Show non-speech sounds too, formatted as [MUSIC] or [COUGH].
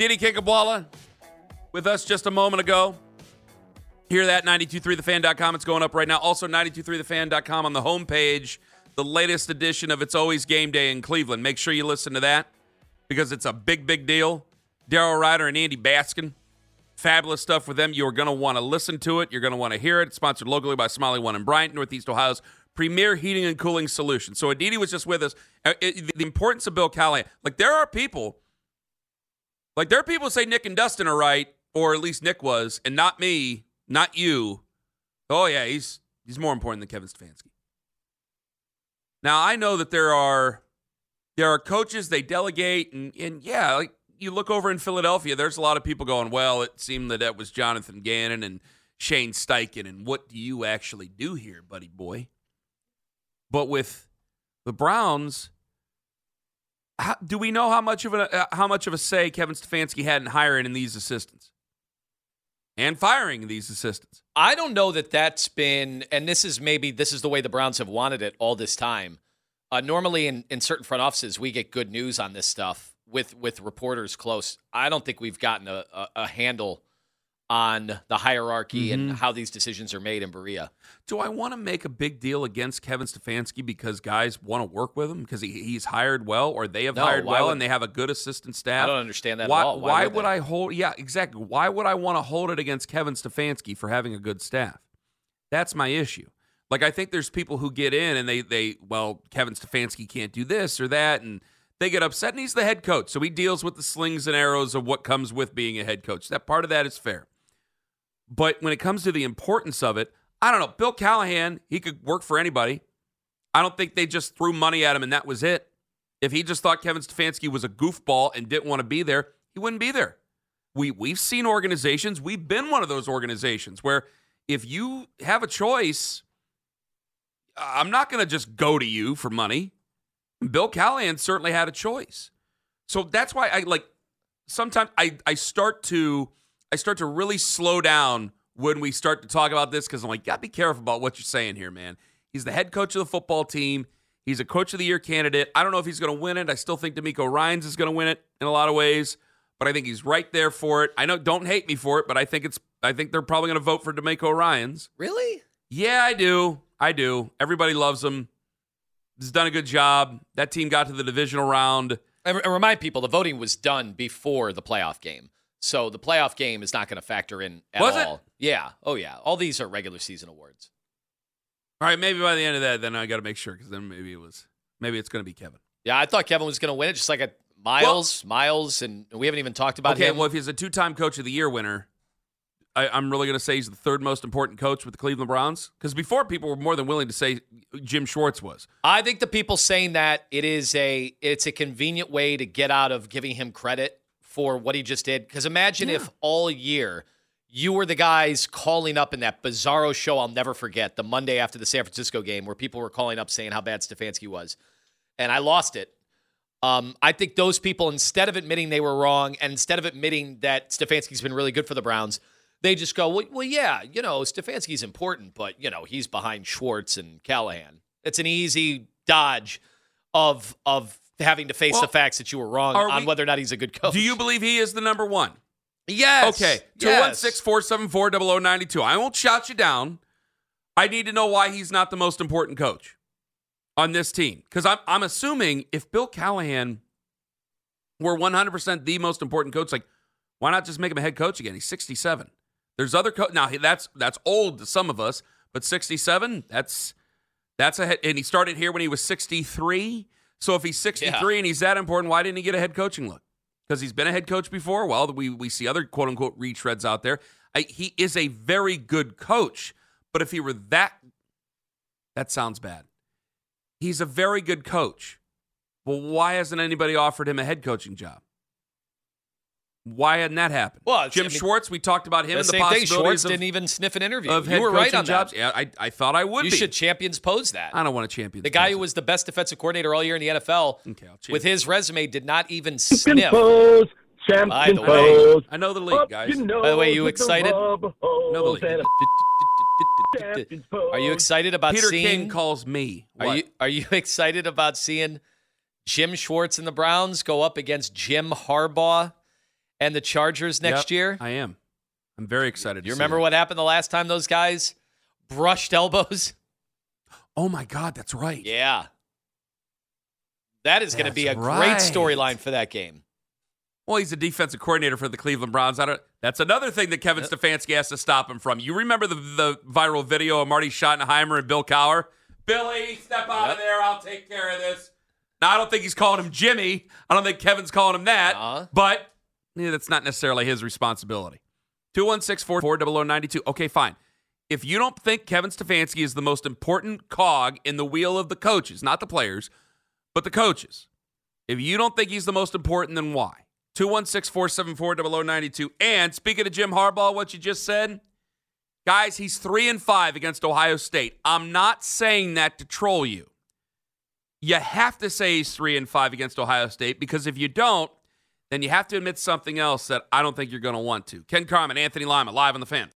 Aditi Kinkhabwala with us just a moment ago. Hear that, 923thefan.com. It's going up right now. Also, 923thefan.com on the homepage, the latest edition of It's Always Game Day in Cleveland. Make sure you listen to that because it's a big, big deal. Daryl Ruiter and Andy Baskin. Fabulous stuff with them. You're going to want to listen to it. You're going to want to hear it. It's sponsored locally by Smylie One in Bryant, Northeast Ohio's premier heating and cooling solution. So Aditi was just with us. Uh, the importance of Bill Callahan. Like, there are people, like, there are people who say Nick and Dustin are right, or at least Nick was, and not me, not you. Oh, yeah, he's he's more important than Kevin Stefanski. Now, I know that there are there are coaches they delegate and and yeah like you look over in philadelphia there's a lot of people going well it seemed that that was jonathan gannon and shane steichen and what do you actually do here buddy boy but with the browns how, do we know how much of a uh, how much of a say kevin stefanski had in hiring in these assistants and firing these assistants I don't know that that's been, and this is maybe this is the way the Browns have wanted it all this time. Uh, normally, in, in certain front offices, we get good news on this stuff with with reporters close. I don't think we've gotten a, a, a handle on the hierarchy and mm-hmm. how these decisions are made in Berea. Do I want to make a big deal against Kevin Stefanski because guys want to work with him because he, he's hired well or they have No, hired well would- and they have a good assistant staff? I don't understand that at why, all. Why Why, would would? I hold? Yeah, exactly. Why would I want to hold it against Kevin Stefanski for having a good staff? That's my issue. Like I think there's people who get in and they they well Kevin Stefanski can't do this or that and they get upset and he's the head coach so he deals with the slings and arrows of what comes with being a head coach. That part of that is fair. But when it comes to the importance of it, I don't know. Bill Callahan, he could work for anybody. I don't think they just threw money at him and that was it. If he just thought Kevin Stefanski was a goofball and didn't want to be there, he wouldn't be there. We we've seen organizations, we've been one of those organizations where if you have a choice, I'm not going to just go to you for money. Bill Callahan certainly had a choice. So that's why I like sometimes I, I start to I start to really slow down when we start to talk about this because I'm like, gotta be careful about what you're saying here, man. He's the head coach of the football team. He's a coach of the year candidate. I don't know if he's gonna win it. I still think DeMeco Ryans is gonna win it in a lot of ways, but I think he's right there for it. I know don't hate me for it, but I think it's I think they're probably gonna vote for DeMeco Ryans. Really? Yeah, I do. I do. Everybody loves him. He's done a good job. That team got to the divisional round. And and remind people the voting was done before the playoff game. So the playoff game is not going to factor in at Was it? all. Yeah. Oh, yeah. All these are regular season awards. All right, maybe by the end of that, then I got to make sure because then maybe it was maybe it's going to be Kevin. Yeah, I thought Kevin was going to win it, just like a Miles, Miles, and we haven't even talked about okay, him. well, if he's a two-time Coach of the Year winner, I, I'm really going to say he's the third most important coach with the Cleveland Browns. Because before, people were more than willing to say Jim Schwartz was. I think the people saying that it is a it's a convenient way to get out of giving him credit for what he just did. Because imagine if all year you were the guys calling up in that bizarro show I'll never forget, the Monday after the San Francisco game, where people were calling up saying how bad Stefanski was, and I lost it. Um, I think those people, instead of admitting they were wrong, and instead of admitting that Stefanski's been really good for the Browns, they just go, well, well, yeah, you know, Stefanski's important, but you know, he's behind Schwartz and Callahan. It's an easy dodge of of having to face Well, the facts that you were wrong on we- whether or not he's a good coach. Do you believe he is the number one? Yes. Okay, Yes. 216 474 0092. I won't shout you down. I need to know why he's not the most important coach on this team. Because I'm, I'm assuming if Bill Callahan were 100% the most important coach, like, why not just make him a head coach again? He's 67. There's other co- now that's that's old to some of us, but 67 that's that's a head, and he started here when he was 63. So if he's 63 and he's that important, why didn't he get a head coaching look? Because he's been a head coach before. Well, we we see other quote unquote retreads out there. I, he is a very good coach, but if he were that, that sounds bad. He's a very good coach. Well, why hasn't anybody offered him a head coaching job? Why hadn't that happened? Well, Jim I mean, Schwartz, we talked about him The and the same thing. possibilities Schwartz of, didn't even sniff an interview. of you were right coaching on jobs. that. Yeah, I, I thought I would You be. should champions pose that. I don't want to champion The guy who was the best defensive coordinator all year in the NFL Okay, with his resume did not even Champion sniff. pose, By champion the way- pose. I know the league, guys. your nose By the way, you with the excited? rubber No, the league. champion's pose. Are you excited about Peter seeing? King calls me. Are you are you [LAUGHS] excited about seeing Jim Schwartz and the Browns go up against Jim Harbaugh and the Chargers next Yep, year. I am. I'm very excited. You to remember what happened the last time those guys brushed elbows? [LAUGHS] Oh my God, that's right. Yeah. That is going to be a That's great storyline for that game. Well, he's a defensive coordinator for the Cleveland Browns. I don't, that's another thing that Kevin Stefanski has to stop him from. You remember the, the viral video of Marty Schottenheimer and Bill Cowher? Billy, step out of there. I'll take care of this. Now, I don't think he's calling him Jimmy. I don't think Kevin's calling him that. Uh-huh. But yeah, that's not necessarily his responsibility. 216 444 92. Okay, fine. If you don't think Kevin Stefanski is the most important cog in the wheel of the coaches, not the players, but the coaches, if you don't think he's the most important, then why? 216 474 0092. And speaking of Jim Harbaugh, what you just said, guys, he's 3 and 5 against Ohio State. I'm not saying that to troll you. You have to say he's 3 and 5 against Ohio State because if you don't, then you have to admit something else that I don't think you're going to want to. Ken Carman, Anthony Lima, live on the fan.